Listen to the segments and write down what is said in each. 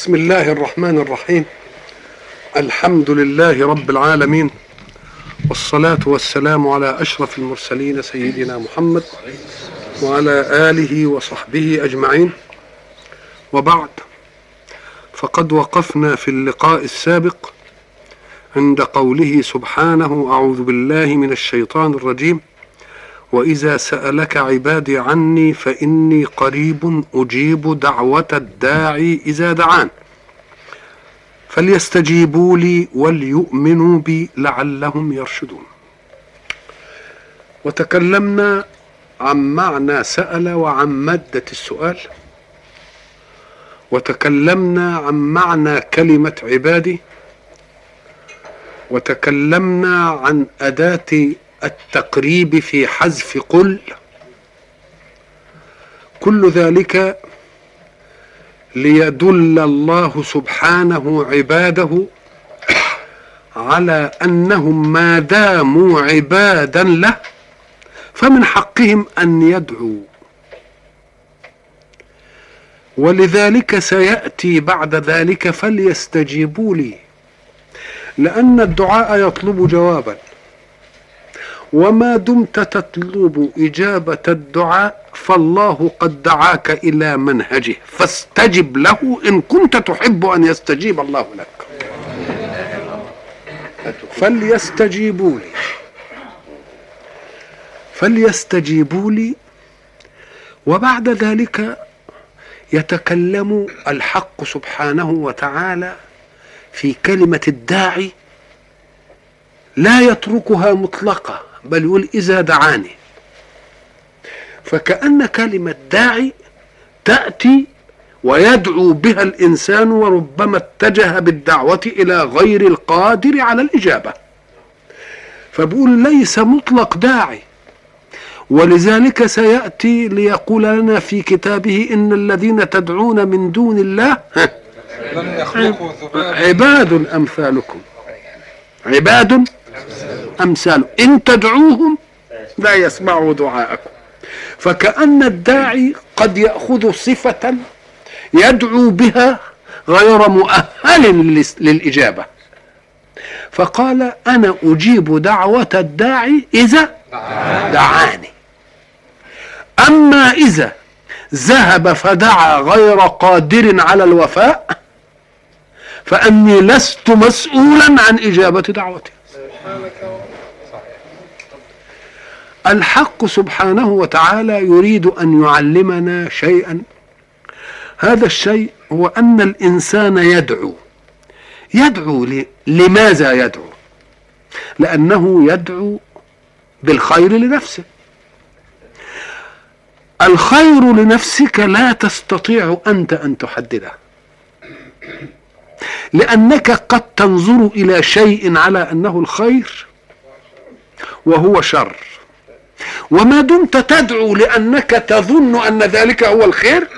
بسم الله الرحمن الرحيم. الحمد لله رب العالمين. والصلاة والسلام على أشرف المرسلين سيدنا محمد وعلى آله وصحبه أجمعين. وبعد فقد وقفنا في اللقاء السابق عند قوله سبحانه أعوذ بالله من الشيطان الرجيم. وإذا سألك عبادي عني فإني قريب أجيب دعوة الداعي إذا دعان. فليستجيبوا لي وليؤمنوا بي لعلهم يرشدون. وتكلمنا عن معنى سأل وعن مادة السؤال. وتكلمنا عن معنى كلمة عبادي. وتكلمنا عن أداة التقريب في حذف قل. كل ذلك ليدل الله سبحانه عباده على أنهم ما داموا عبادا له فمن حقهم أن يدعوا ولذلك سيأتي بعد ذلك فليستجيبوا لي لأن الدعاء يطلب جوابا. وما دمت تطلب إجابة الدعاء فالله قد دعاك إلى منهجه فاستجب له إن كنت تحب أن يستجيب الله لك. فليستجيبوا لي. فليستجيبوا لي. وبعد ذلك يتكلم الحق سبحانه وتعالى في كلمة الداعي لا يتركها مطلقه بل يقول إذا دعاني. فكأن كلمة داعي تأتي ويدعو بها الإنسان وربما اتجه بالدعوة إلى غير القادر على الإجابة. فبقول ليس مطلق داعي. ولذلك سيأتي ليقول لنا في كتابه إن الذين تدعون من دون الله عباد أمثالكم. عباد أمثاله إن تدعوهم لا يسمعوا دعاءكم. فكأن الداعي قد يأخذ صفة يدعو بها غير مؤهل للإجابة. فقال أنا أجيب دعوة الداعي إذا دعاني. أما إذا ذهب فدعا غير قادر على الوفاء فأني لست مسؤولا عن إجابة دعوته. الحق سبحانه وتعالى يريد أن يعلمنا شيئا. هذا الشيء هو أن الإنسان يدعو. يدعو لماذا يدعو؟ لأنه يدعو بالخير لنفسه. الخير لنفسك لا تستطيع أنت أن تحدده. لأنك قد تنظر إلى شيء على أنه الخير وهو شر. وما دمت تدعو لأنك تظن أن ذلك هو الخير؟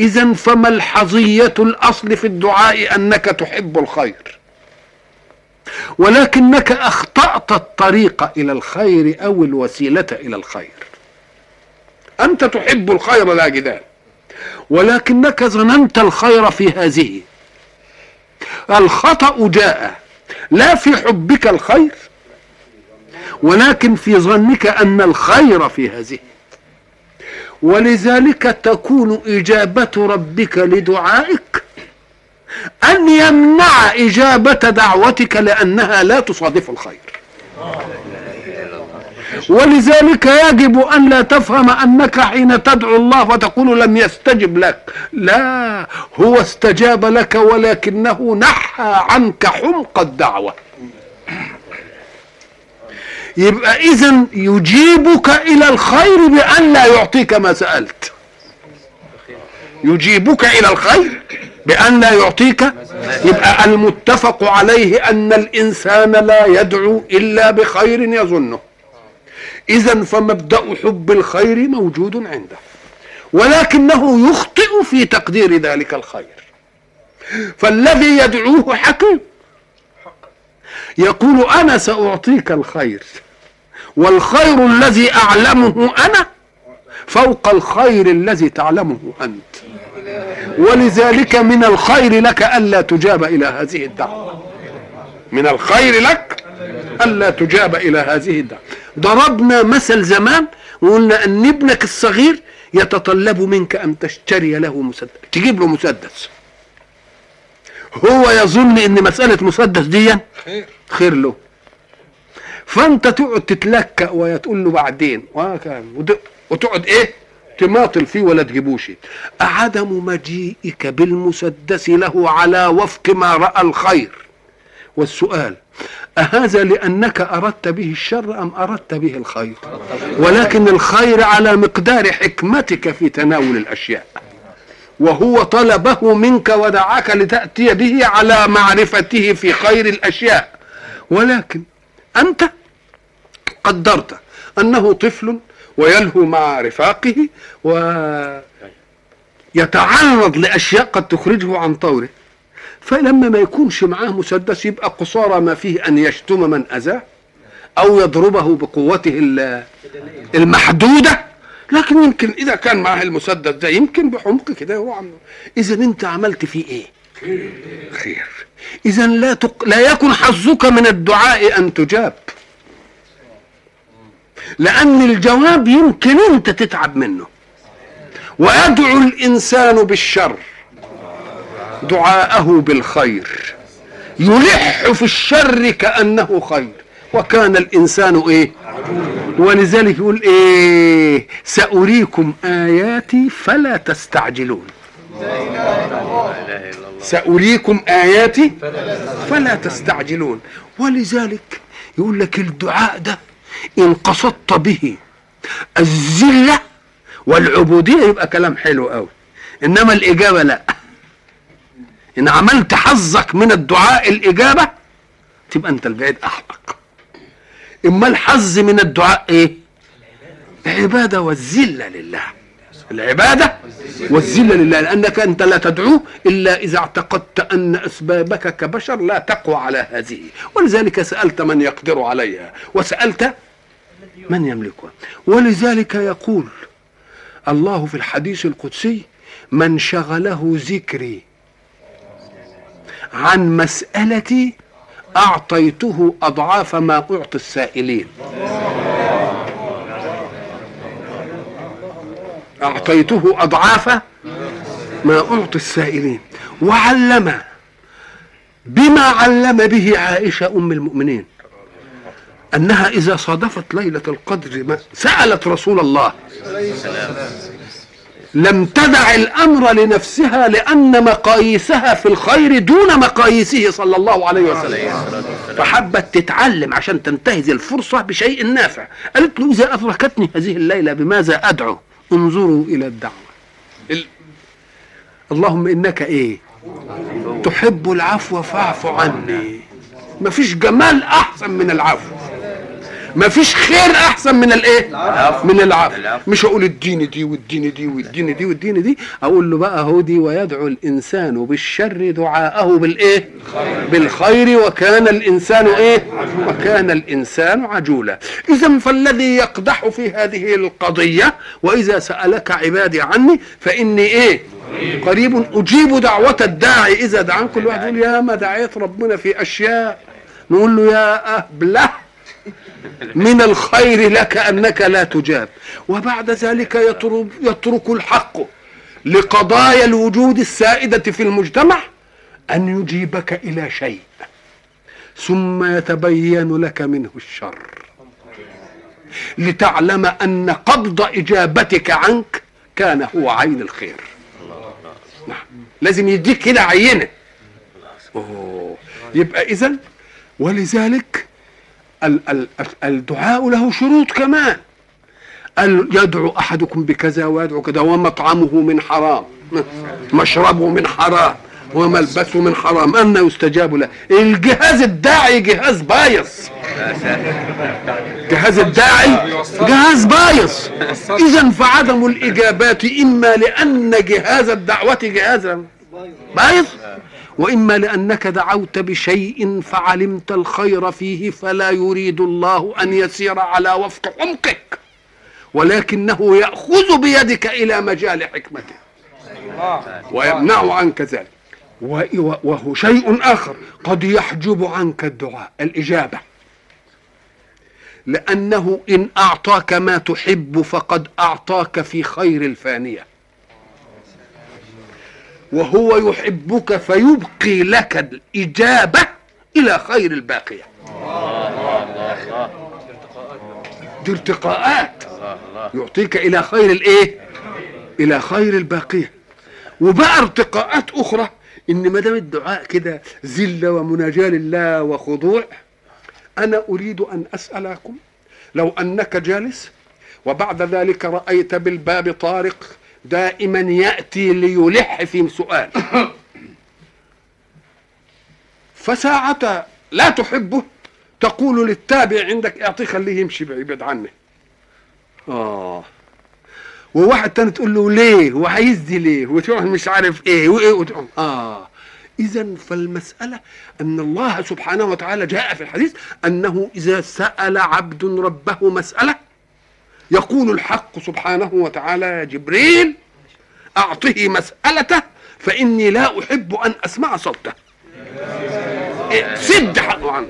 اذا فملحظيه الأصل في الدعاء أنك تحب الخير؟ ولكنك أخطأت الطريق إلى الخير أو الوسيلة إلى الخير. أنت تحب الخير لا جدال ولكنك ظننت الخير في هذه. الخطأ جاء. لا في حبك الخير ولكن في ظنك أن الخير في هذه. ولذلك تكون إجابة ربك لدعائك أن يمنع إجابة دعوتك لأنها لا تصادف الخير. ولذلك يجب أن لا تفهم أنك حين تدعو الله فتقول لم يستجب لك. لا هو استجاب لك ولكنه نحى عنك حمق الدعوة. يبقى اذا يجيبك إلى الخير بأن لا يعطيك ما سألت. يجيبك إلى الخير بأن لا يعطيك. يبقى المتفق عليه أن الإنسان لا يدعو إلا بخير يظنه. اذا فمبدأ حب الخير موجود عنده ولكنه يخطئ في تقدير ذلك الخير. فالذي يدعوه حكيم يقول أنا سأعطيك الخير والخير الذي أعلمه أنا فوق الخير الذي تعلمه أنت. ولذلك من الخير لك ألا تجاب إلى هذه الدعوة. من الخير لك ألا تجاب إلى هذه الدعوه ضربنا مثل زمان وقلنا أن ابنك الصغير يتطلب منك أن تشتري له مسدس. تجيب له مسدس. هو يظن إن مسألة مسدس دي خير. له. فأنت تقعد تتلكأ وتقول له بعدين وتقعد إيه؟ تماطل فيه ولا تجيبوش. عدم مجيئك بالمسدس له على وفق ما رأى الخير. والسؤال أهذا لأنك أردت به الشر أم أردت به الخير؟ ولكن الخير على مقدار حكمتك في تناول الأشياء. وهو طلبه منك ودعاك لتأتي به على معرفته في خير الأشياء. ولكن أنت قدرت أنه طفل ويلهو مع رفاقه ويتعرض لأشياء قد تخرجه عن طوره فلما ما يكونش معاه مسدس يبقى قصارى ما فيه أن يشتم من أذاه أو يضربه بقوته المحدودة. لكن يمكن إذا كان معاه المسدس ده يمكن بحمق كده هو عم إذا أنت عملت فيه إيه؟ خير. إذا لا تق... لا يكن حظك من الدعاء أن تجاب. لأن الجواب يمكن أنت تتعب منه. ويدعو الإنسان بالشر. دعاءه بالخير. يلح في الشر كأنه خير. وكان الإنسان إيه؟ ولذلك يقول إيه؟ سأريكم آياتي فلا تستعجلون. سأريكم آياتي فلا تستعجلون. ولذلك يقول لك الدعاء ده إن قصدت به الذلة والعبودية يبقى كلام حلو قوي إنما الإجابة لا. إن عملت حظك من الدعاء الإجابة تبقى أنت البعيد أحمق إما الحظ من الدعاء إيه؟ العبادة والذلة لله. العبادة والذلة لله لأنك أنت لا تدعوه إلا إذا اعتقدت أن أسبابك كبشر لا تقوى على هذه. ولذلك سألت من يقدر عليها وسألت من يملكها. ولذلك يقول الله في الحديث القدسي من شغله ذكري عن مسألتي أعطيته أضعاف ما أعطي السائلين. أعطيته أضعاف ما أعطي السائلين. وعلم بما علم به عائشة أم المؤمنين أنها إذا صادفت ليلة القدر ما سألت رسول الله. لم تدع الأمر لنفسها لأن مقاييسها في الخير دون مقاييسه صلى الله عليه وسلم. فحبت تتعلم عشان تنتهز الفرصة بشيء نافع. قالت له إذا أدركتني هذه الليلة بماذا أدعو؟ انظروا إلى الدعوة. ال... اللهم إنك إيه؟ تحب العفو فاعف عني. مفيش جمال أحسن من العفو. ما فيش خير أحسن من الإيه؟ من العفو. مش أقول اديني دي واديني دي واديني دي واديني دي أقول له بقى هودي ويدعو الإنسان بالشر دعاءه بالإيه؟ بالخير وكان الإنسان إيه؟ وكان الإنسان عجولا. اذا فالذي يقدح في هذه القضية وإذا سألك عبادي عني فإني إيه؟ قريب. أجيب دعوة الداعي. إذا دعان كل واحد يقول يا ما دعيت ربنا في أشياء. نقول له يا أهبلة. من الخير لك أنك لا تجاب وبعد ذلك يترك, يترك الحق لقضايا الوجود السائدة في المجتمع أن يجيبك إلى شيء ثم يتبين لك منه الشر لتعلم أن قبض إجابتك عنك كان هو عين الخير نعم. لازم يديك كده عينة أوه. يبقى اذا ولذلك الدعاء له شروط كمان. قال يدعو أحدكم بكذا ويدعو كذا ومطعمه من حرام مشربه من حرام وملبسه من حرام. أن يستجاب له. الجهاز الداعي جهاز بايظ. جهاز الداعي جهاز بايظ. إذا فعدم الإجابات إما لأن جهاز الدعوة جهاز بايظ. وإما لأنك دعوت بشيء فعلمت الخير فيه فلا يريد الله أن يسير على وفق عمقك ولكنه يأخذ بيدك إلى مجال حكمته ويمنع عنك ذلك. وهو شيء آخر قد يحجب عنك الدعاء الإجابة. لأنه إن أعطاك ما تحب فقد أعطاك في خير الفانية. وهو يحبك فيبقي لك الإجابة إلى خير الباقية. دي ارتقاءات. يعطيك إلى خير الإيه؟ إلى خير الباقية. وبقى ارتقاءات أخرى إن ما دام الدعاء كده ذلة ومناجاة لله وخضوع أنا أريد أن أسألكم لو أنك جالس وبعد ذلك رأيت بالباب طارق دائما يأتي ليلح في سؤال. فساعة لا تحبه تقول للتابع عندك اعطيه خليه يمشي بعيد عنه آه. وواحد تاني تقول له ليه؟ وعايز دي ليه؟ وتروح مش عارف إيه وايه آه. اذا فالمسألة أن الله سبحانه وتعالى جاء في الحديث أنه إذا سأل عبد ربه مسألة يقول الحق سبحانه وتعالى يا جبريل أعطه مسألته فإني لا أحب أن أسمع صوته. سد حقه عنه.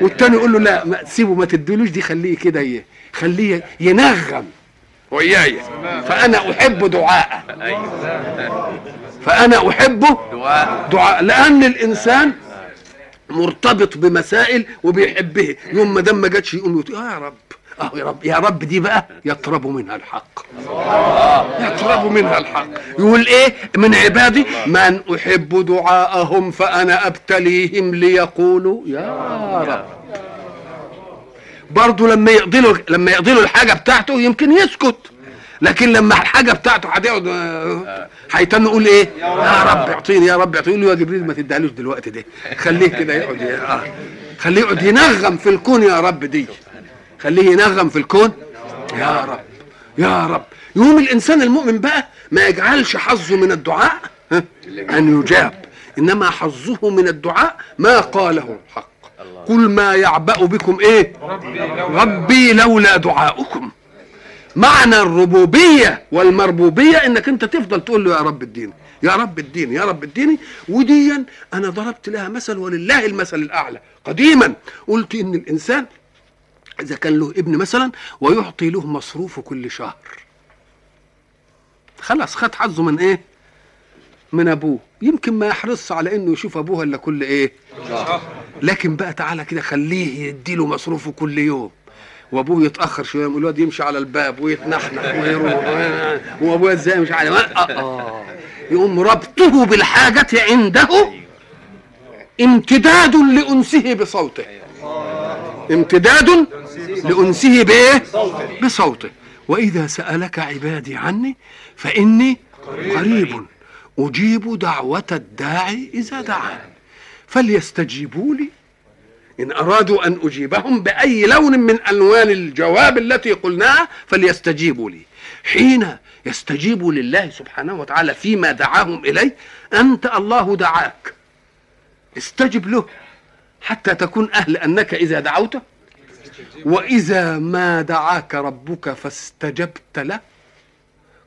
والتاني يقول له لا ما سيبه ما تديلوش دي خليه كده خليه ينغم. وإياي. فأنا أحب دعاءه. فأنا أحبه دعاء لأن الإنسان مرتبط بمسائل وبيحبه. يوم ما دام ما جاتش يقول يا رب. آه يا رب يا رب دي بقى يطرب منها الحق. يطرب منها الحق. يقول إيه؟ من عبادي من أحب دعاءهم فأنا أبتليهم ليقولوا يا رب. برضه لما يقضي لما يقضي الحاجة بتاعته يمكن يسكت. لكن لما الحاجة بتاعته هتقعد هيتن يقول إيه؟ يا رب اعطيني يا رب اعطيني. يا جبريل ما تديهالوش دلوقتي ده خليه كده يقعد آه. خليه يقعد ينغم في الكون يا رب دي. خليه ينغم في الكون. يا رب يا رب. يقوم الإنسان المؤمن بقى ما يجعلش حظه من الدعاء أن يجاب. إنما حظه من الدعاء ما قاله الحق. قل ما يعبأ بكم إيه؟ ربي لولا دعاؤكم. معنى الربوبية والمربوبية إنك أنت تفضل تقول له يا رب الدين يا رب الدين يا رب الدين وديا أنا ضربت لها مثل ولله المثل الأعلى. قديما قلت إن الإنسان إذا كان له ابن مثلا ويعطي له مصروفه كل شهر. خلاص خد حظه من إيه؟ من أبوه. يمكن ما يحرص على إنه يشوف أبوه إلا كل إيه؟ لكن بقى تعالى كده خليه يديله مصروفه كل يوم. وأبوه يتأخر شوية الواد يمشي على الباب ويتنحنح ويروح. وأبوه إزاي مش عارف. آه. آه. يقوم ربطه بالحاجة عنده امتداد لأنسه بصوته. امتداد لأنسه بايه بصوته. وإذا سألك عبادي عني فإني قريب. أجيب دعوة الداعي إذا دعان. فليستجيبوا لي. إن أرادوا أن أجيبهم بأي لون من ألوان الجواب التي قلناها فليستجيبوا لي. حين يستجيبوا لله سبحانه وتعالى فيما دعاهم إليه أنت الله دعاك. استجب له حتى تكون أهل أنك إذا دعوته. وإذا ما دعاك ربك فاستجبت له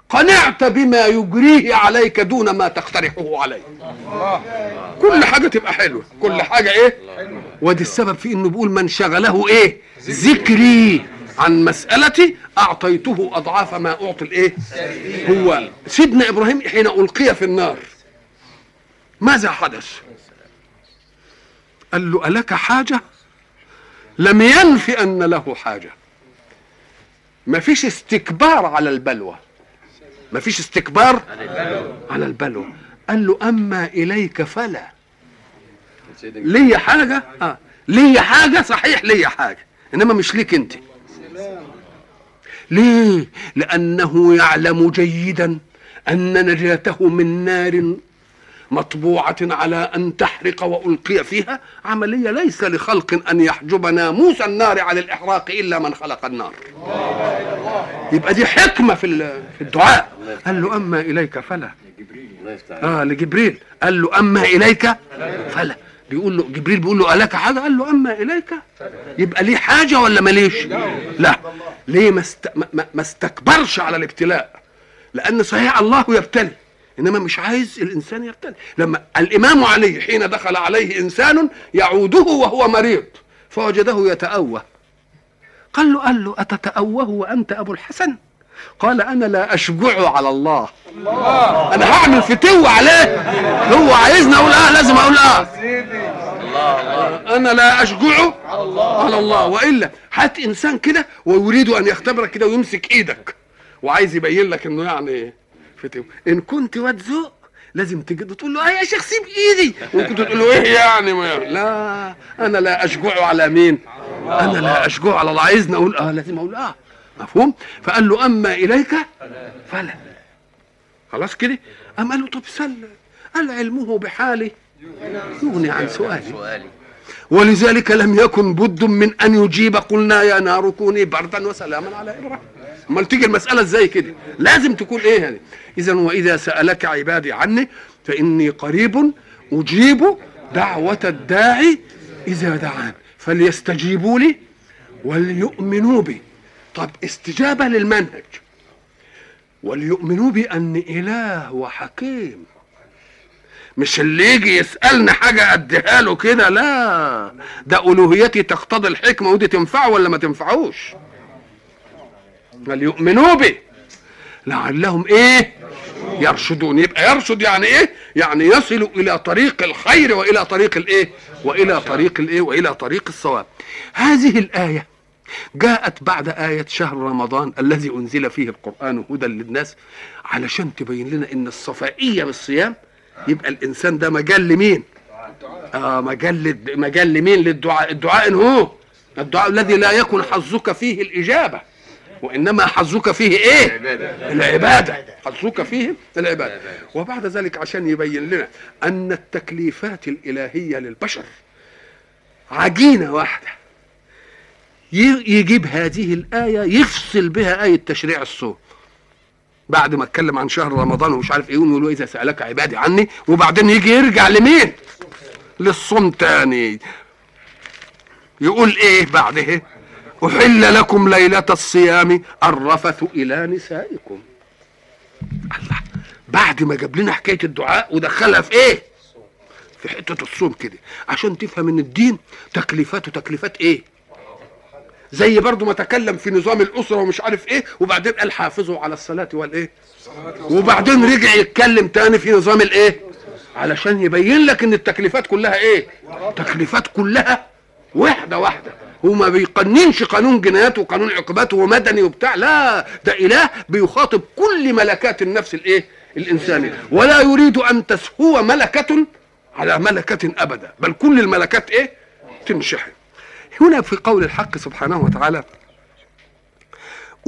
قنعت بما يجريه عليك دون ما تقترحه عليه كل حاجة تبقى حلوة كل حاجة إيه ودي السبب في إنه بيقول من شغله إيه ذكري عن مسألتي أعطيته أضعاف ما أعطي الإيه؟ هو سيدنا إبراهيم حين ألقي في النار ماذا حدث؟ قال له ألك حاجة؟ لم ينف أن له حاجة. ما فيش استكبار على البلوى. ما فيش استكبار على البلوى. قال له أما إليك فلا. ليا حاجة؟ آه. ليا حاجة؟ صحيح ليا حاجة. إنما مش ليك أنت. ليه؟ لأنه يعلم جيدا أن نجاته من نار مطبوعة على أن تحرق وألقي فيها عملية ليس لخلق أن يحجب ناموس النار عن الإحراق إلا من خلق النار. يبقى دي حكمة في الدعاء. قال له أما إليك فلا. آه لجبريل. قال له أما إليك فلا. بيقول له جبريل بيقول له ألك حاجة؟ قال له أما إليك. يبقى ليه حاجة ولا ماليش؟ لا. ليه ما است... ما- استكبرش على الابتلاء؟ لأن صحيح الله يبتلي. إنما مش عايز الإنسان يبتلي لما الإمام علي حين دخل عليه إنسان يعوده وهو مريض فوجده يتأوه. قال له قال له أتتأوه وأنت أبو الحسن؟ قال أنا لا أشجع على الله. أنا هعمل فتو عليه. هو عايزني أقول آه لازم أقول آه. أنا لا أشجع على الله. وإلا هات إنسان كده ويريد أن يختبرك كده ويمسك إيدك. وعايز يبين لك إنه يعني فتو إن كنت واد ذوق لازم تجي تقول له آه يا شيخ سيب إيدي. وكنت تقول له إيه يعني ما لا أنا لا أشجع على مين؟ أنا لا أشجع على الله. عايزني أقول آه لازم أقول آه مفهوم. فقال له أما إليك فلا. خلاص كده؟ قام قال له طب سل. قال علمه بحالي يغني عن سؤالي. ولذلك لم يكن بد من أن يجيب. قلنا يا نار كوني بردا وسلاما على إبراهيم. أمال تيجي المسألة إزاي كده؟ لازم تكون إيه يعني؟ اذا وإذا سألك عبادي عني فإني قريب أجيب دعوة الداعي إذا دعان. فليستجيبوا لي وليؤمنوا بي. طب استجابة للمنهج. وليؤمنوا بأن إله وحكيم. مش اللي يجي يسألني حاجة أديها له كده لا. ده ألوهيتي تقتضي الحكمة ودي تنفعه ولا ما تنفعوش؟ وليؤمنوا بي لعلهم إيه؟ يرشدون. يبقى يرشد يعني إيه؟ يعني يصل إلى طريق الخير وإلى طريق الإيه؟ وإلى طريق الإيه؟ وإلى طريق الصواب. هذه الآية جاءت بعد آية شهر رمضان الذي أنزل فيه القرآن هدى للناس علشان تبين لنا إن الصفائية بالصيام يبقى الإنسان ده مجال لمين؟ آه مجال مجال لمين؟ للدعاء، الدعاء هو الدعاء الذي لا يكن حظك فيه الإجابة. وإنما حظك فيه إيه؟ العبادة حظك فيه العبادة وبعد ذلك عشان يبين لنا أن التكليفات الإلهية للبشر عجينة واحدة ي- يجيب هذه الآية يفصل بها آية تشريع الصوم بعد ما اتكلم عن شهر رمضان ومش عارف إيه يقول له إذا سألك عبادي عني وبعدين يجي يرجع لمين؟ للصوم تاني يقول إيه بعده؟ أحل لكم ليلة الصيام الرفث إلى نسائكم. الله بعد ما جاب لنا حكاية الدعاء ودخلها في إيه؟ في حتة الصوم كده عشان تفهم إن الدين تكليفاته تكليفات إيه؟ زي برضو ما تكلم في نظام الأسرة ومش عارف إيه وبعدين قال حافظوا على الصلاة والايه وبعدين رجع يتكلم تاني في نظام الإيه؟ علشان يبين لك إن التكليفات كلها إيه؟ تكليفات كلها واحدة واحدة. هو ما بيقننش قانون جنايات وقانون عقوبات ومدني وبتاع. لا ده إله بيخاطب كل ملكات النفس الإيه؟ الإنسانية. ولا يريد أن تسهو ملكة على ملكة أبدا بل كل الملكات إيه؟ تنشحن. هنا في قول الحق سبحانه وتعالى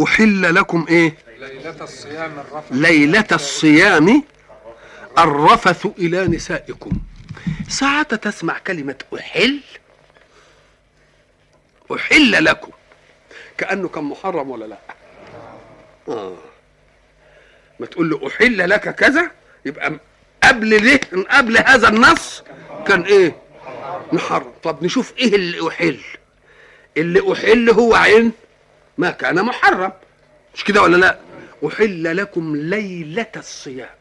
أحل لكم إيه؟ ليلة الصيام الرفث ليلة الصيام الرفث إلى نسائكم. ساعة تسمع كلمة أحل أحل لكم. كأنه كان محرم ولا لا؟ آه. ما تقول له أحل لك كذا؟ يبقى قبل ليه؟ قبل هذا النص كان إيه؟ محرم. طب نشوف إيه اللي أحل. اللي أحل هو عين ما كان محرم. مش كده ولا لا؟ أحل لكم ليلة الصيام.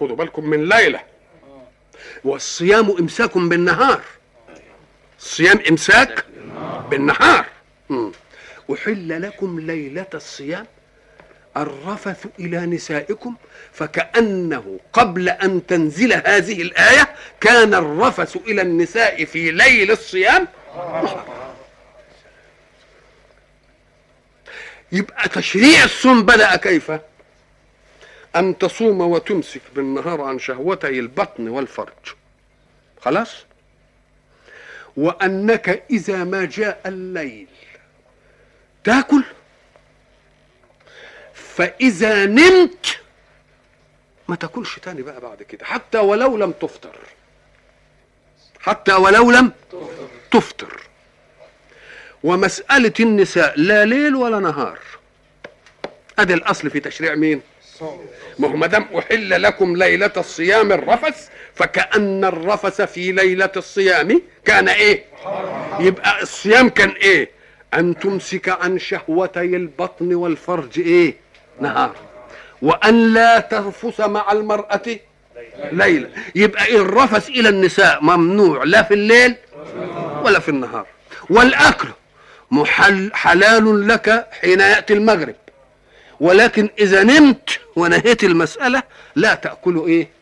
خدوا بالكم من ليلة. والصيام إمساك بالنهار. الصيام إمساك بالنهار. أحل لكم ليلة الصيام الرفث إلى نسائكم فكأنه قبل أن تنزل هذه الآية كان الرفث إلى النساء في ليل الصيام يبقى تشريع الصوم بدأ كيف؟ أن تصوم وتمسك بالنهار عن شهوتي البطن والفرج خلاص؟ وأنك إذا ما جاء الليل تاكل. فإذا نمت ما تاكلش تاني بقى بعد كده حتى ولو لم تفطر. حتى ولو لم تفطر. ومسألة النساء لا ليل ولا نهار. أدي الأصل في تشريع مين؟ ما هو ما دام أحل لكم ليلة الصيام الرفث فكأن الرفث في ليلة الصيام كان إيه؟ يبقى الصيام كان إيه؟ أن تمسك عن شهوتي البطن والفرج إيه؟ نهار. وأن لا ترفث مع المرأة ليلة. يبقى إيه؟ الرفث إلى النساء ممنوع لا في الليل ولا في النهار. والأكل محل حلال لك حين يأتي المغرب. ولكن إذا نمت ونهيت المسألة لا تأكل إيه؟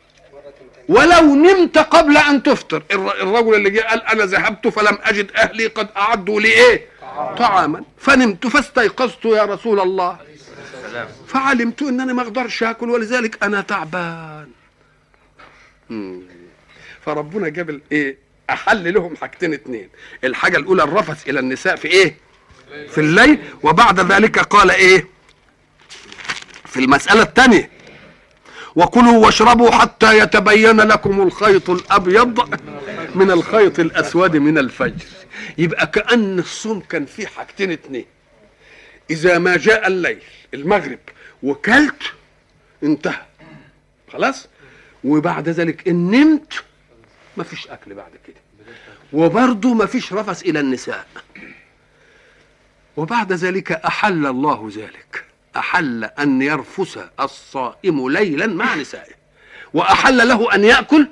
ولو نمت قبل أن تفطر. الر- الرجل اللي جه قال أنا ذهبت فلم أجد أهلي قد أعدوا لي إيه طعاما. فنمت فاستيقظت يا رسول الله. فعلمت إنني ما أقدرش آكل ولذلك أنا تعبان. فربنا جاب الايه أحل لهم حاجتين اتنين. الحاجة الأولى الرفث إلى النساء في إيه؟ في الليل. وبعد ذلك قال إيه؟ في المسألة الثانية وكلوا واشربوا حتى يتبين لكم الخيط الأبيض من الخيط الأسود من الفجر. يبقى كأن الصوم كان فيه حاجتين اتنين. إذا ما جاء الليل المغرب وكلت انتهى. خلاص؟ وبعد ذلك إن نمت ما فيش أكل بعد كده. وبرضه ما فيش رفث إلى النساء. وبعد ذلك أحل الله ذلك. أحل أن يرفث الصائم ليلا مع نسائه وأحل له أن يأكل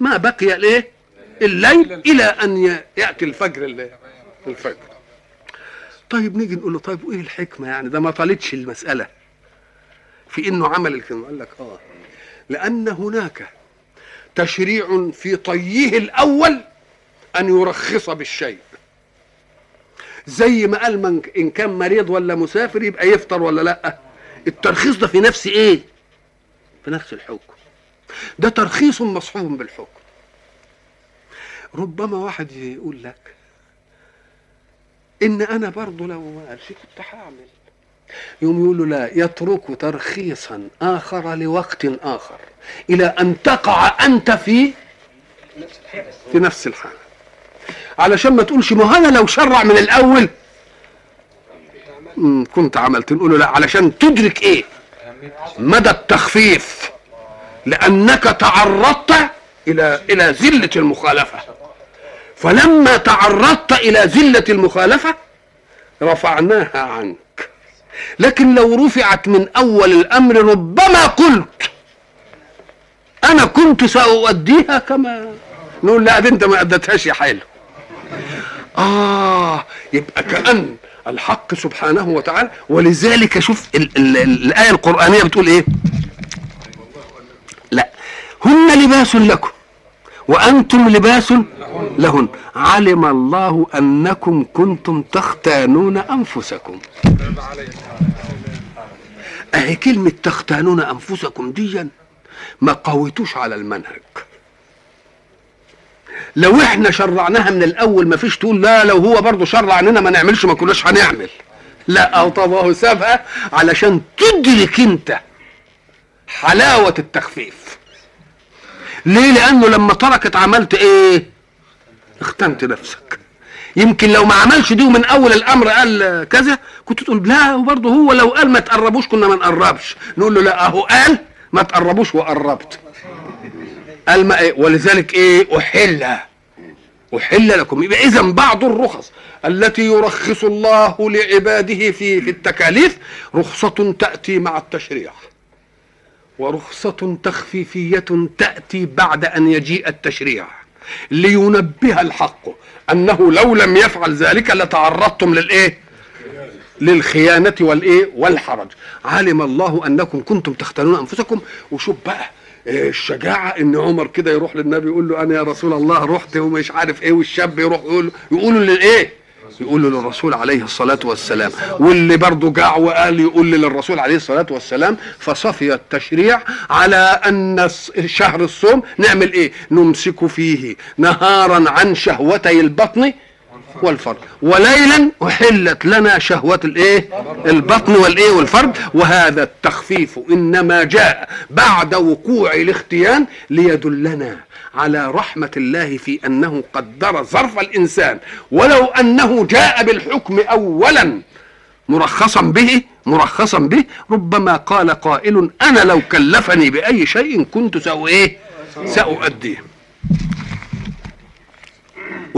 ما بقي الايه الليل إلى أن ي- ياتي الفجر ال- الفجر. طيب نيجي نقول له طيب وإيه الحكمة يعني؟ ده ما طالتش المسألة. في إنه عمل الكلمة قال لك آه. لأن هناك تشريع في طيه الأول أن يرخص بالشيء. زي ما قال من إن كان مريض ولا مسافر يبقى يفطر ولا لأ. الترخيص ده في نفس إيه؟ في نفس الحكم. ده ترخيص مصحوب بالحكم. ربما واحد يقول لك إن أنا برضه لو ما قالش كنت هعمل. يوم يقول له لا يترك ترخيصا آخر لوقت آخر إلى أن تقع أنت في في نفس الحالة. علشان ما تقولش ما أنا لو شرع من الأول. كنت عملت نقول له لا علشان تدرك إيه؟ مدى التخفيف. لأنك تعرضت إلى إلى ذلة المخالفة. فلما تعرضت إلى ذلة المخالفة رفعناها عنك. لكن لو رفعت من أول الأمر ربما قلت أنا كنت سأؤديها كما نقول لا دي انت ما أديتهاش يا حلو آه يبقى كأن الحق سبحانه وتعالى ولذلك شوف ال ال ال الآية القرآنية بتقول إيه؟ لا هن لباس لكم وأنتم لباس لهن. علم الله أنكم كنتم تختانون أنفسكم. أهي كلمة تختانون أنفسكم دي ما قويتوش على المنهج. لو إحنا شرعناها من الأول ما فيش تقول لا لو هو برضه شرع عننا ما نعملش ما كناش هنعمل. لا أو طب هو سابها علشان تدرك أنت حلاوة التخفيف. ليه؟ لأنه لما تركت عملت إيه؟ اختنت نفسك. يمكن لو ما عملش دي ومن أول الأمر قال كذا كنت تقول لا وبرضه هو لو قال ما تقربوش كنا ما نقربش. نقول له لا أهو قال ما تقربوش وقربت. قال ما إيه ولذلك إيه؟ أحل. أحل لكم. يبقى إذا بعض الرخص التي يرخص الله لعباده في في التكاليف رخصة تأتي مع التشريع ورخصة تخفيفية تأتي بعد أن يجيء التشريع لينبه الحق أنه لو لم يفعل ذلك لتعرضتم للإيه؟ للخيانة والإيه؟ والحرج. علم الله أنكم كنتم تختانون أنفسكم. وشوف بقى إيه الشجاعة إن عمر كده يروح للنبي يقول له أنا يا رسول الله رحت ومش عارف إيه والشاب يروح يقول يقولوا للإيه؟ يقول للرسول عليه الصلاة والسلام. واللي برضه جاع وقال يقول للرسول عليه الصلاة والسلام فصفي التشريع على أن شهر الصوم نعمل إيه؟ نمسك فيه نهارا عن شهوتي البطن والفرد. وليلا أحلت لنا شهوة الإيه؟ البطن والإيه والفرد. وهذا التخفيف إنما جاء بعد وقوع الاختيان ليدلنا على رحمة الله في أنه قدر ظرف الإنسان. ولو أنه جاء بالحكم اولا مرخصا به مرخصا به ربما قال قائل أنا لو كلفني بأي شيء كنت سو إيه؟ سأؤديه.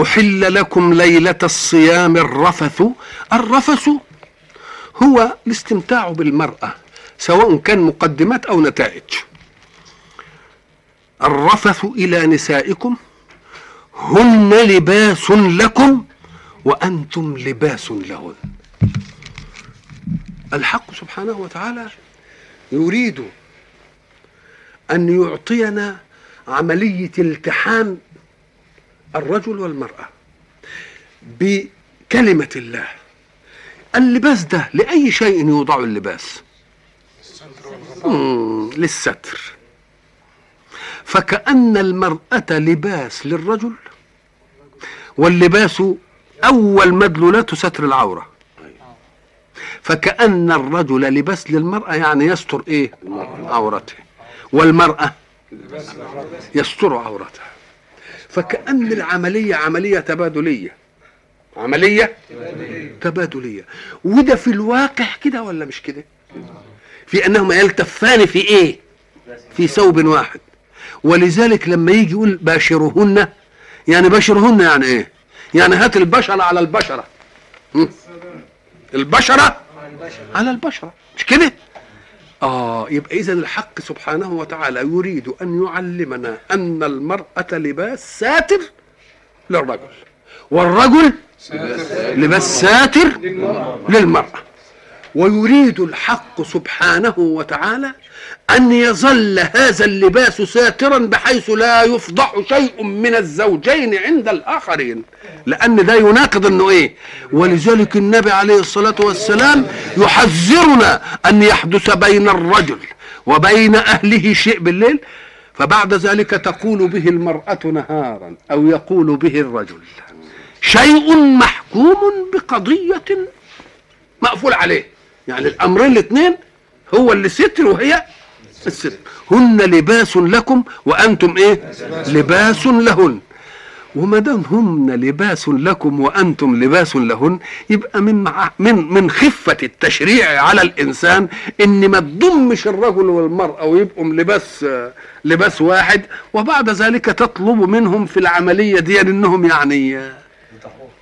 أحل لكم ليلة الصيام الرفث. الرفث هو الاستمتاع بالمرأة سواء كان مقدمات أو نتائج. الرفث إلى نسائكم. هن لباس لكم وأنتم لباس لهن. الحق سبحانه وتعالى يريد أن يعطينا عملية التحام الرجل والمرأة بكلمة الله. اللباس ده لأي شيء يوضع اللباس؟ للستر. فكأن المرأة لباس للرجل واللباس أول مدلولاته ستر العورة. فكأن الرجل لباس للمرأة يعني يستر إيه؟ عورته. والمرأة يستر عورتها فكأن العملية عملية تبادلية. عملية تبادلية. وده في الواقع كده ولا مش كده؟ في أنهما يلتفان في إيه؟ في ثوب واحد. ولذلك لما يجي يقول باشرهن يعني باشرهن يعني إيه؟ يعني هات البشرة على البشرة? البشرة على البشرة. مش كده؟ آه يبقى اذا الحق سبحانه وتعالى يريد أن يعلمنا أن المرأة لباس ساتر للرجل والرجل لباس ساتر للمرأة. ويريد الحق سبحانه وتعالى أن يظل هذا اللباس ساترا بحيث لا يفضح شيء من الزوجين عند الآخرين. لأن ده يناقض أنه إيه؟ ولذلك النبي عليه الصلاة والسلام يحذرنا أن يحدث بين الرجل وبين أهله شيء بالليل فبعد ذلك تقول به المرأة نهارا أو يقول به الرجل شيء محكوم بقضية مقفول عليه. يعني الأمرين الاثنين هو اللي ستر وهي الستر هن لباس لكم وأنتم إيه؟ لباس لهن. وما دام هن لباس لكم وأنتم لباس لهن يبقى من مع من من خفة التشريع على الإنسان إن ما تضمش الرجل والمرأة ويبقوا لباس لباس واحد وبعد ذلك تطلب منهم في العملية دي إنهم يعني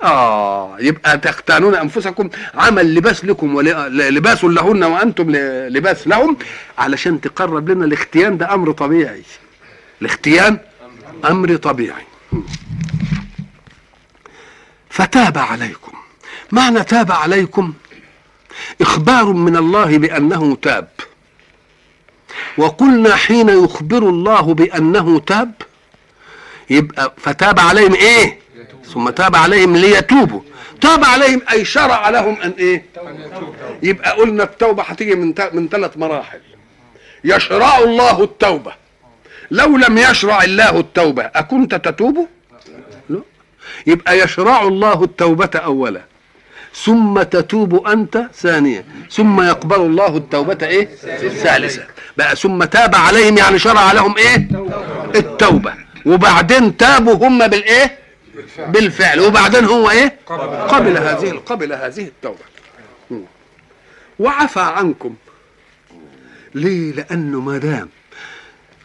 آه يبقى تختانون أنفسكم. عمل لباس لكم ولباس لهن وأنتم ل- لباس لهم علشان تقرب لنا الاختيان. ده أمر طبيعي. الاختيان أمر طبيعي. فتاب عليكم. معنى تاب عليكم؟ إخبار من الله بأنه تاب. وقلنا حين يخبر الله بأنه تاب يبقى فتاب عليهم إيه؟ ثم تاب عليهم ليتوبوا. تاب عليهم أي شرع لهم أن إيه؟ يبقى قلنا التوبة هتيجي من من ثلاث مراحل. يشرع الله التوبة. لو لم يشرع الله التوبة أكنت تتوب؟ لا. يبقى يشرع الله التوبة أولا. ثم تتوب أنت ثانيا. ثم يقبل الله التوبة إيه؟ ثالثا. بقى ثم تاب عليهم يعني شرع لهم إيه؟ التوبة. وبعدين تابوا هم بالإيه؟ بالفعل. وبعدين هو إيه؟ قبل. هذه قبل هذه التوبة. وعفى عنكم. ليه؟ لأنه ما دام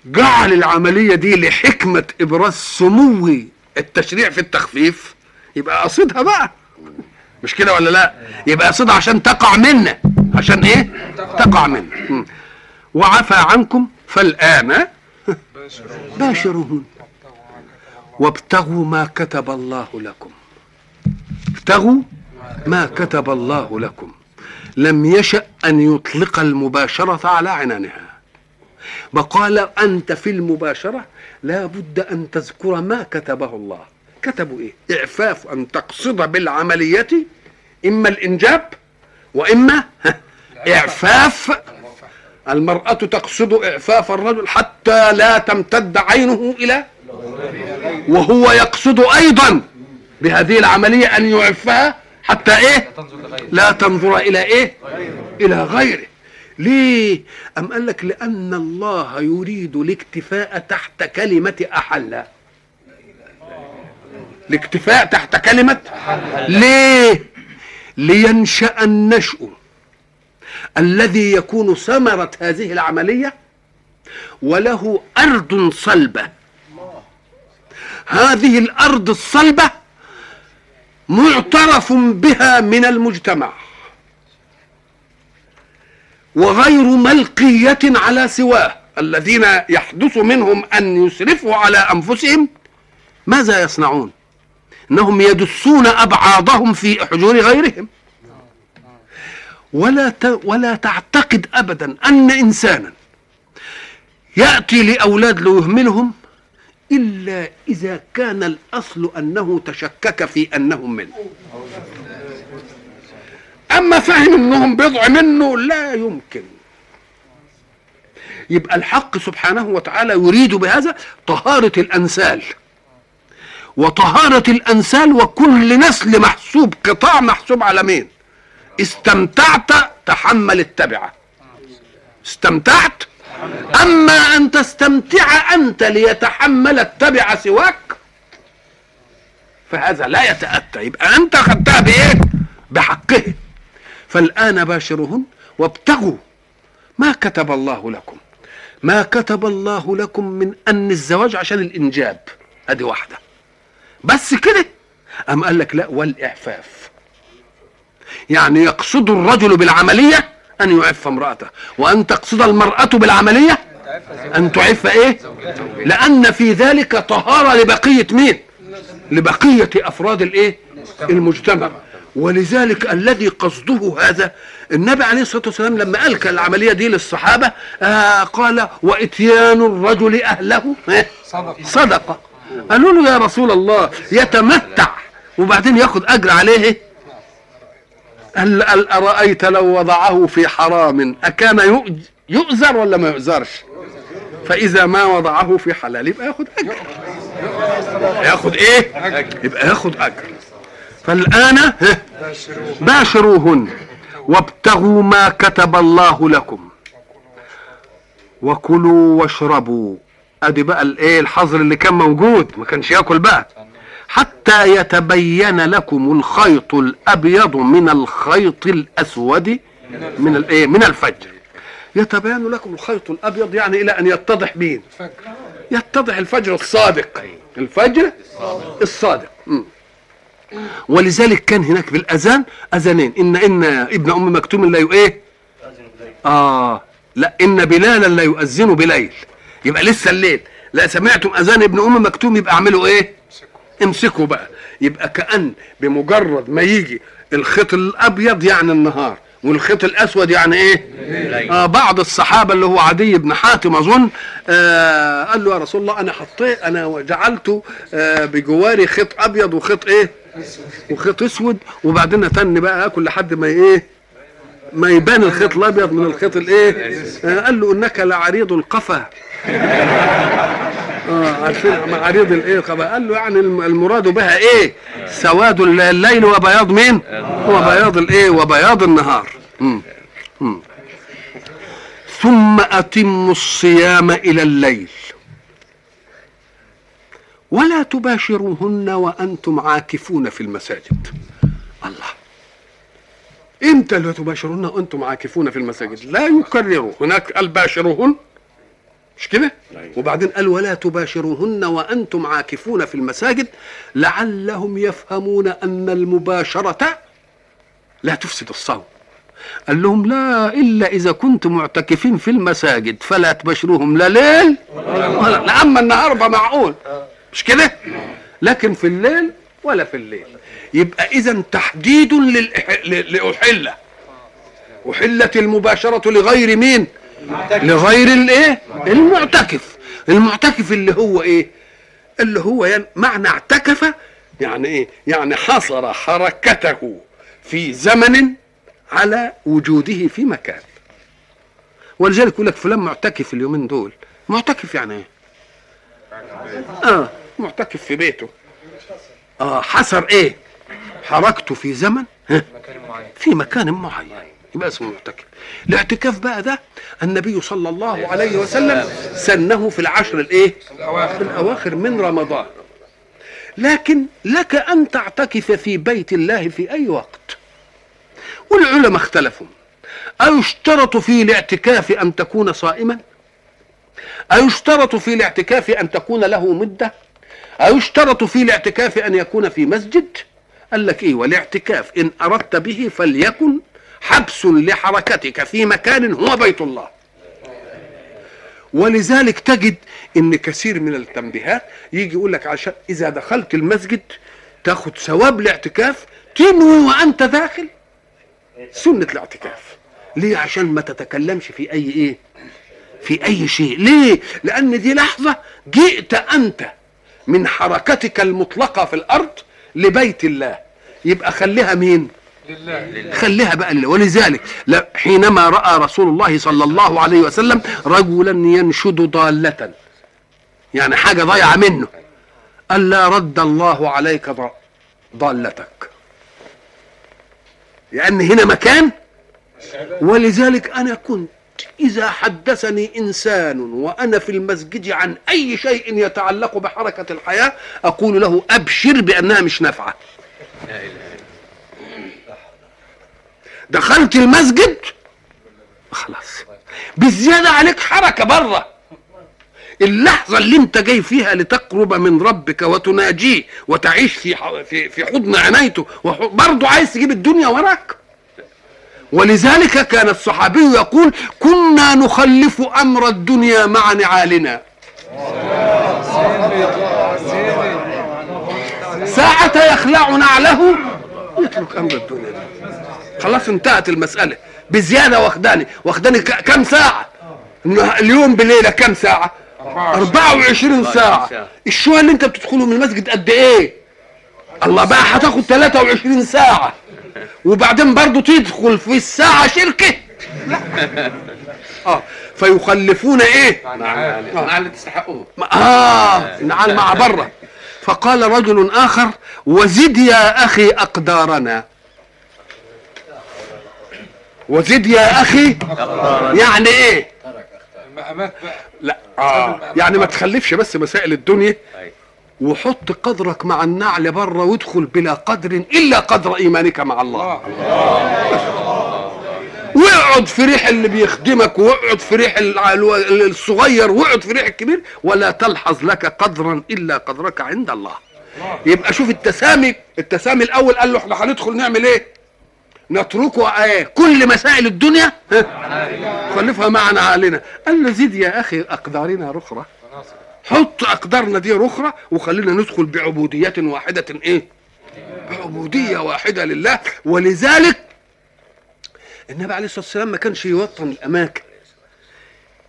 جعل العملية دي لحكمة إبراز سمو التشريع في التخفيف يبقى قصدها بقى. مش كده ولا لا؟ يبقى قصدها عشان تقع منا عشان إيه؟ تقع منا. وعفى عنكم فالآن باشرهن وابتغوا ما كتب الله لكم. ابتغوا ما كتب الله لكم. لم يشأ أن يطلق المباشرة على عنانها. وقال أنت في المباشرة لا بد أن تذكر ما كتبه الله. كتبوا إيه؟ إعفاف أن تقصد بالعملية إما الإنجاب وإما إعفاف. المرأة تقصد إعفاف الرجل حتى لا تمتد عينه إلى وهو يقصد أيضا بهذه العملية أن يعفها حتى إيه؟ لا تنظر إلى إيه؟ إلى غيره. ليه؟ أم قال لك لأن الله يريد الاكتفاء تحت كلمة أحل. الاكتفاء تحت كلمة ليه؟ لينشأ النشء الذي يكون ثمرة هذه العملية وله أرض صلبة. هذه الأرض الصلبة معترف بها من المجتمع. وغير ملقية على سواه. الذين يحدث منهم أن يسرفوا على أنفسهم ماذا يصنعون؟ إنهم يدسون أبعاضهم في حجور غيرهم. ولا. ولا تعتقد ابدا أن انسانا يأتي لأولاد ليهملهم إلا إذا كان الأصل أنه تشكك في أنهم منه. أما فهم إنهم بضع منه لا يمكن. يبقى الحق سبحانه وتعالى يريد بهذا طهارة الأنسال. وطهارة الأنسال وكل نسل محسوب قطاع محسوب على مين؟ استمتعت تحمل التبعة. استمتعت أما أن تستمتع أنت ليتحمل التبع سواك فهذا لا يتأتى. يبقى أنت اخذتها بإيه؟ بحقه. فالآن باشرهن وابتغوا ما كتب الله لكم. ما كتب الله لكم من أن الزواج عشان الإنجاب. أدي واحدة. بس كده. أم قال لك لا والإعفاف. يعني يقصد الرجل بالعملية أن يعف امرأته. وأن تقصد المرأة بالعملية؟ أن تعف إيه؟ لأن في ذلك طهارة لبقية مين؟ لبقية أفراد الإيه؟ المجتمع. ولذلك الذي قصده هذا النبي عليه الصلاة والسلام لما القى العملية دي للصحابة آه قال وإتيان الرجل أهله. صدقة. صدقة. قالوا له يا رسول الله يتمتع. وبعدين ياخد أجر عليه هل أرأيت لو وضعه في حرام يؤج- يؤزر ولا ما يؤزرش؟ فإذا ما وضعه في حلال يبقى ياخد أجر. ياخد إيه؟ يبقى ياخد أجر. فالآن ها، باشروهن وابتغوا ما كتب الله لكم. وكلوا واشربوا. أدي بقى الإيه الحظر اللي كان موجود ما كانش ياكل بقى. حتى يتبين لكم الخيط الأبيض من الخيط الأسود من الايه من الفجر. يتبين لكم الخيط الأبيض يعني إلى أن يتضح مين؟ يتضح الفجر الصادق. الفجر الصادق. ولذلك كان هناك في الأذان أذانين. ان إن ابن أم مكتوم لا إيه آه. لا إن بلالا لا يؤذن بليل. يبقى لسه الليل. لا سمعتم أذان ابن أم مكتوم يبقى أعملوا إيه؟ امسكوا بقى. يبقى كأن بمجرد ما يجي الخيط الأبيض يعني النهار والخيط الأسود يعني إيه؟ آه بعض الصحابة اللي هو عدي بن حاتم أظن آه قال له يا رسول الله أنا حطيت أنا جعلت آه بجواري خيط أبيض وخيط إيه؟ وخيط أسود. وبعدين أتني بقى أكل لحد ما إيه؟ ما يبان الخيط الأبيض من الخيط الإيه؟ آه قال له إنك لعريض القفا. آه عارفين معاريض الإيه؟ قال له يعني الم- المراد بها إيه؟ سواد الليل وبياض مين؟ وبياض الإيه؟ وبياض النهار. مم. مم. ثم اتموا الصيام إلى الليل. ولا تباشروهن وأنتم عاكفون في المساجد. الله. إمتى لا تباشرون وأنتم عاكفون في المساجد؟ لا يكرروا هناك قال باشروهن مش كده؟ وبعدين قال ولا تباشروهن وأنتم عاكفون في المساجد لعلهم يفهمون أن المباشرة لا تفسد الصوم. قال لهم لا إلا إذا كنتم معتكفين في المساجد فلا تباشروهم. لا ليل ولا لا اما النهار بقى معقول. مش كده؟ لكن في الليل ولا في الليل. يبقى إذا تحديد للإح- ل- لأحلة. أحلت المباشرة لغير مين؟ لغير الايه؟ المعتكف. المعتكف اللي هو إيه؟ اللي هو يعني معنى اعتكف يعني إيه؟ يعني حصر حركته في زمن على وجوده في مكان. ولذلك يقول لك فلان معتكف اليومين دول. معتكف يعني إيه؟ آه معتكف في بيته. آه حصر إيه؟ حركته في زمن في مكان معين. يبقى اسمه معتكف الاعتكاف بقى ده النبي صلى الله عليه وسلم سنه في العشر الايه؟ الأواخر. الأواخر من رمضان. لكن لك أن تعتكف في بيت الله في أي وقت. والعلماء اختلفوا. أيشترط في الاعتكاف أن تكون صائما؟ أيشترط في الاعتكاف أن تكون له مدة؟ أيشترط في الاعتكاف أن يكون في مسجد؟ قال لك إيه والاعتكاف إن أردت به فليكن حبس لحركتك في مكان هو بيت الله. ولذلك تجد إن كثير من التنبيهات يجي يقول لك عشان إذا دخلت المسجد تاخد ثواب الاعتكاف تنوي وأنت داخل. سنة الاعتكاف. ليه؟ عشان ما تتكلمش في أي إيه؟ في أي شيء. ليه؟ لأن دي لحظة جئت أنت من حركتك المطلقة في الأرض لبيت الله. يبقى خليها مين؟ لله خليها بقى لله. ولذلك حينما رأى رسول الله صلى الله عليه وسلم رجلا ينشد ضالة. يعني حاجة ضايعة منه. قال لا رد الله عليك ضالتك. لأن هنا مكان. ولذلك أنا كنت إذا حدثني إنسان وأنا في المسجد عن أي شيء يتعلق بحركة الحياة أقول له أبشر بأنها مش نافعة. دخلت المسجد خلاص. بالزيادة عليك حركة بره. اللحظة اللي انت جاي فيها لتقرب من ربك وتناجيه وتعيش في في في حضن عنايته برضه عايز تجيب الدنيا وراك. ولذلك كان الصحابي يقول كنا نخلف أمر الدنيا مع نعالنا. ساعة يخلع نعله يترك أمر الدنيا. ده. خلاص انتهت المسألة. بزيادة واخداني. واخداني ك- كم ساعة؟ النه- اليوم بليلة كم ساعة؟ 24 ساعة. الشوية اللي انت بتدخله من المسجد قد إيه؟ الله بقى هتاخد 23 ساعة. وبعدين برضو تدخل في الساعة شركة. لا آه. فيخلفون إيه؟ مع اللي تستحقوه. ما- آه. نعال مع بره فقال رجل آخر وزد يا أخي أقدارنا. وزد يا أخي يعني إيه بقى لا آه. يعني ما تخلفش بس مسائل الدنيا. وحط قدرك مع النعل بره وادخل بلا قدر إلا قدر إيمانك مع الله واقعد في ريح اللي بيخدمك واقعد في ريح الصغير واقعد في ريح الكبير ولا تلحظ لك قدرا إلا قدرك عند الله يبقى شوف التسامي التسامي الأول قال له إحنا هندخل نعمل إيه نتركه إيه كل مسائل الدنيا؟ ها؟ خلفها معنا علينا. قال له زيد يا أخي أقدارنا رخرة. حط أقدارنا دي رخرة وخلينا ندخل بعبودية واحدة إيه؟ بعبودية واحدة لله. ولذلك النبي عليه الصلاة والسلام ما كانش يوطن الأماكن.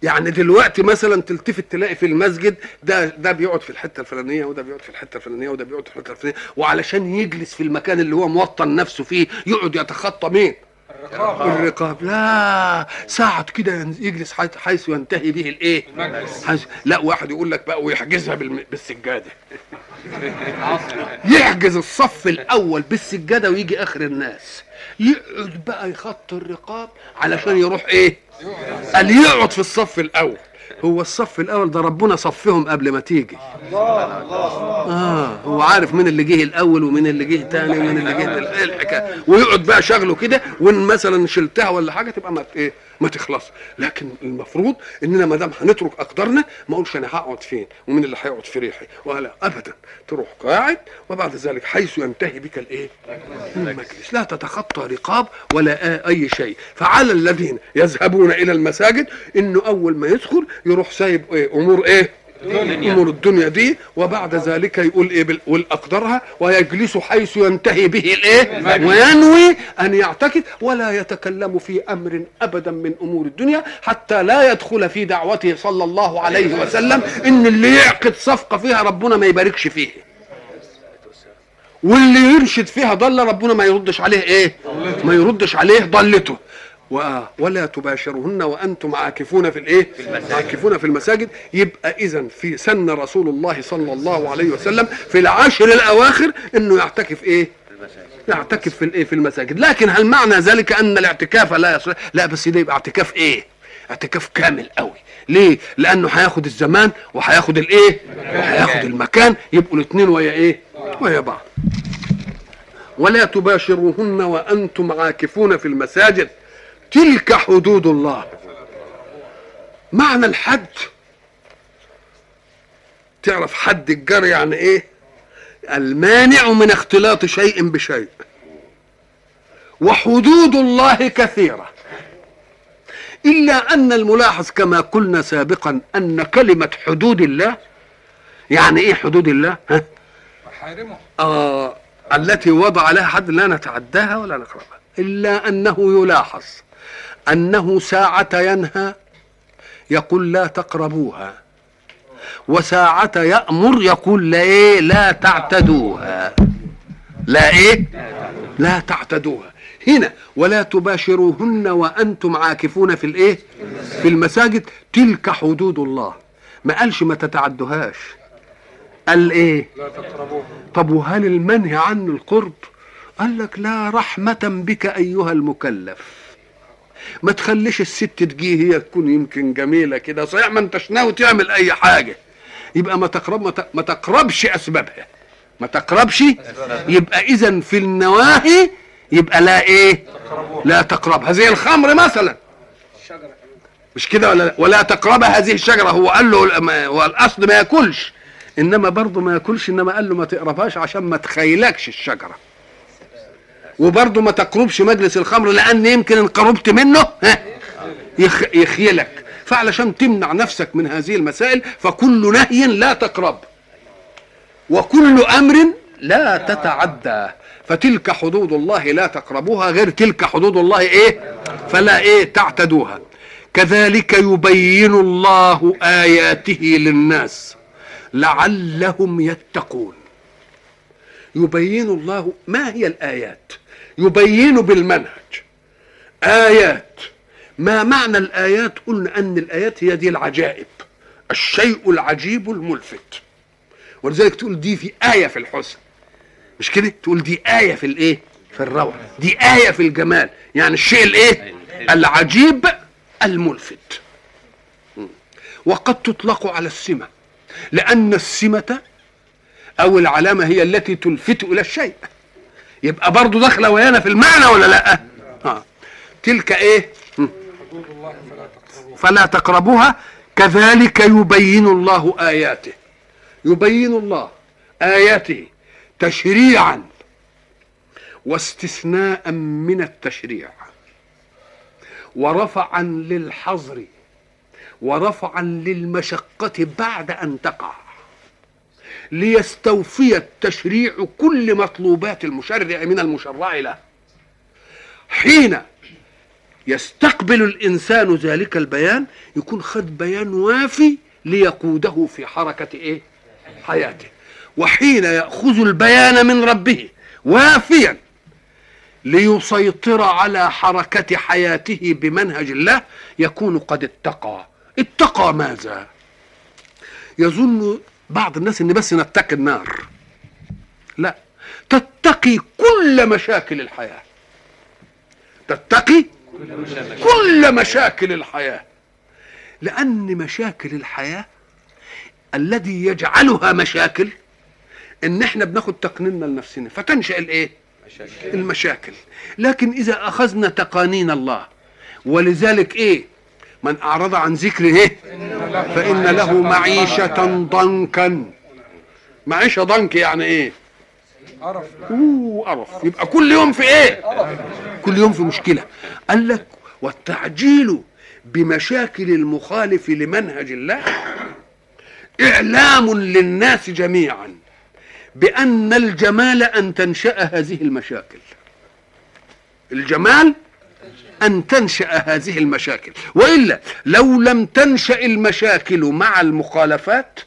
يعني دلوقتي مثلا تلتفت تلاقي في المسجد ده ده بيقعد في الحتة الفلانية وده بيقعد في الحتة الفلانية وده بيقعد في الحتة الفلانية وعلشان يجلس في المكان اللي هو موطن نفسه فيه يقعد يتخطى مين؟ الرقاب لا ساعة كده يجلس حيث- ينتهي به الإيه؟ المجلس. حيث لا واحد يقول لك بقى ويحجزها بالم- بالسجادة يحجز الصف الأول بالسجادة ويجي آخر الناس يقعد بقى يخط الرقاب علشان يروح إيه؟ قال يقعد في الصف الأول. هو الصف الأول ده ربنا صفهم قبل ما تيجي. آه هو عارف مين اللي جه الأول ومين اللي جه تاني ومين اللي جه إيه الحكاية. ويقعد بقى شغله كده وإن مثلا شلتها ولا حاجة تبقى ما إيه؟ ما تخلص. لكن المفروض إننا ما دام هنترك أقدارنا ما أقولش أنا هقعد فين ومين اللي هيقعد في ريحي. ولا ابدا. تروح قاعد وبعد ذلك حيث ينتهي بك الإيه؟ المجلس. لا تتخطى رقاب ولا أي شيء. فعلى الذين يذهبون إلى المساجد إنه أول ما يدخل يروح سايب إيه؟ أمور إيه؟ أمور الدنيا دي وبعد ذلك يقول إيه والاقدرها ويجلس حيث ينتهي به الإيه؟ وينوي أن يعتكف ولا يتكلم في أمر أبدا من أمور الدنيا حتى لا يدخل في دعوته صلى الله عليه وسلم إن اللي يعقد صفقة فيها ربنا ما يباركش فيه. واللي يرشد فيها ضل ربنا ما يردش عليه إيه؟ ما يردش عليه ضلته. ولا تباشرهن وأنتم عاكفون في الإيه؟ عاكفون في المساجد. يبقى اذا في سن رسول الله صلى الله عليه وسلم في العشر الأواخر إنه يعتكف إيه؟ يعتكف في الإيه؟ في المساجد. لكن هل معنى ذلك أن الاعتكاف لا يصح؟ لا بس ده يبقى اعتكاف إيه؟ اعتكاف كامل قوي. ليه؟ لأنه هياخد الزمان وهياخد الإيه؟ وهياخد المكان. يبقوا الاثنين ويا إيه؟ ويا بعض. ولا تباشروهن وأنتم عاكفون في المساجد. تلك حدود الله. معنى الحد؟ تعرف حد الجار يعني إيه؟ المانع من اختلاط شيء بشيء. وحدود الله كثيرة. إلا أن الملاحظ كما قلنا سابقا أن كلمة حدود الله يعني إيه حدود الله؟ ها؟ محارمة. آه التي وضع لها حد لا نتعداها ولا نقربها إلا أنه يلاحظ. أنه ساعة ينهى يقول لا تقربوها. وساعة يأمر يقول لا إيه لا تعتدوها. لا إيه؟ لا تعتدوها. هنا ولا تباشروهن وأنتم عاكفون في الإيه؟ في المساجد. تلك حدود الله. ما قالش ما تتعدوهاش. قال إيه؟ لا تقربوه طب وهل المنهي عن القرب؟ قال لك لا رحمة بك أيها المكلف. ما تخليش الست تجي هي تكون يمكن جميلة كده. صحيح ما انتش ناوي تعمل أي حاجة. يبقى ما تقرب ما, تقربش أسبابها. ما تقربش؟ يبقى إذا في النواهي يبقى لا إيه؟ لا تقربها زي الخمر مثلا. مش كده ولا لا؟ ولا تقرب هذه الشجرة. هو قال له هو الاصل ما يأكلش. إنما برضه ما يأكلش. إنما قال له ما تقربهاش عشان ما تخيلكش الشجرة. وبرضه ما تقربش مجلس الخمر لأن يمكن إن قربت منه ها؟ يخ يخيلك. فعلشان تمنع نفسك من هذه المسائل فكل نهي لا تقرب. وكل أمر لا تتعدى. فتلك حدود الله لا تقربوها غير تلك حدود الله إيه؟ فلا إيه؟ تعتدوها. كذلك يبين الله آياته للناس لعلهم يتقون. يبين الله ما هي الآيات؟ يبين بالمنهج. آيات. ما معنى الآيات؟ قلنا أن الآيات هي دي العجائب. الشيء العجيب الملفت. ولذلك تقول دي في آية في الحسن. مش كده؟ تقول دي آية في الإيه؟ في الروعة. دي آية في الجمال. يعني الشيء الإيه؟ العجيب الملفت. وقد تطلق على السمة. لأن السمة أو العلامة هي التي تلفت إلى الشيء. يبقى برضو داخلة ويانا في المعنى ولا لأ؟ آه. تلك الله فلا تقربوه فلا تقربوها. كذلك يبين الله آياته. يبين الله آياته تشريعا واستثناء من التشريع ورفعا للحظر ورفعا للمشقة بعد أن تقع. ليستوفي التشريع كل مطلوبات المشرع من المشرع له. حين يستقبل الإنسان ذلك البيان يكون خد بيان وافي ليقوده في حركة إيه؟ حياته. وحين يأخذ البيان من ربه وافيا ليسيطر على حركة حياته بمنهج الله يكون قد اتقى. اتقى ماذا؟ يظن بعض الناس إن بس نتقي النار. لا تتقي كل مشاكل الحياة. تتقي كل مشاكل الحياة. لأن مشاكل الحياة الذي يجعلها مشاكل إن إحنا بناخد تقنيننا لنفسنا فتنشأ الإيه؟ المشاكل. لكن إذا أخذنا تقانين الله ولذلك إيه؟ من أعرض عن ذكر إيه؟ فإن له معيشة ضنكا معيشة ضنك يعني إيه؟ أوه قرف يبقى كل يوم في إيه كل يوم في مشكلة قال لك والتعجيل بمشاكل المخالف لمنهج الله إعلام للناس جميعا بأن الجمال أن تنشأ هذه المشاكل الجمال أن تنشأ هذه المشاكل. وإلا لو لم تنشأ المشاكل مع المخالفات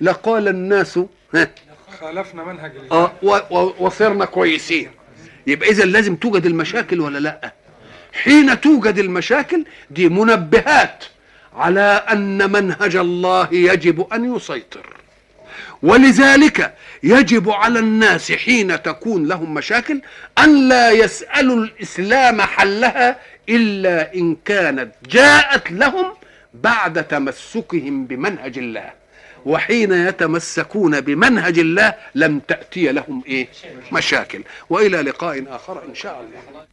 لقال الناس ها خالفنا منهج و- وصرنا كويسين. يبقى اذا لازم توجد المشاكل ولا لأ؟ حين توجد المشاكل دي منبهات على أن منهج الله يجب أن يسيطر. ولذلك يجب على الناس حين تكون لهم مشاكل أن لا يسألوا الإسلام حلها إلا إن كانت جاءت لهم بعد تمسكهم بمنهج الله. وحين يتمسكون بمنهج الله لم تأتي لهم إيه؟ مشاكل. وإلى لقاء آخر إن شاء الله.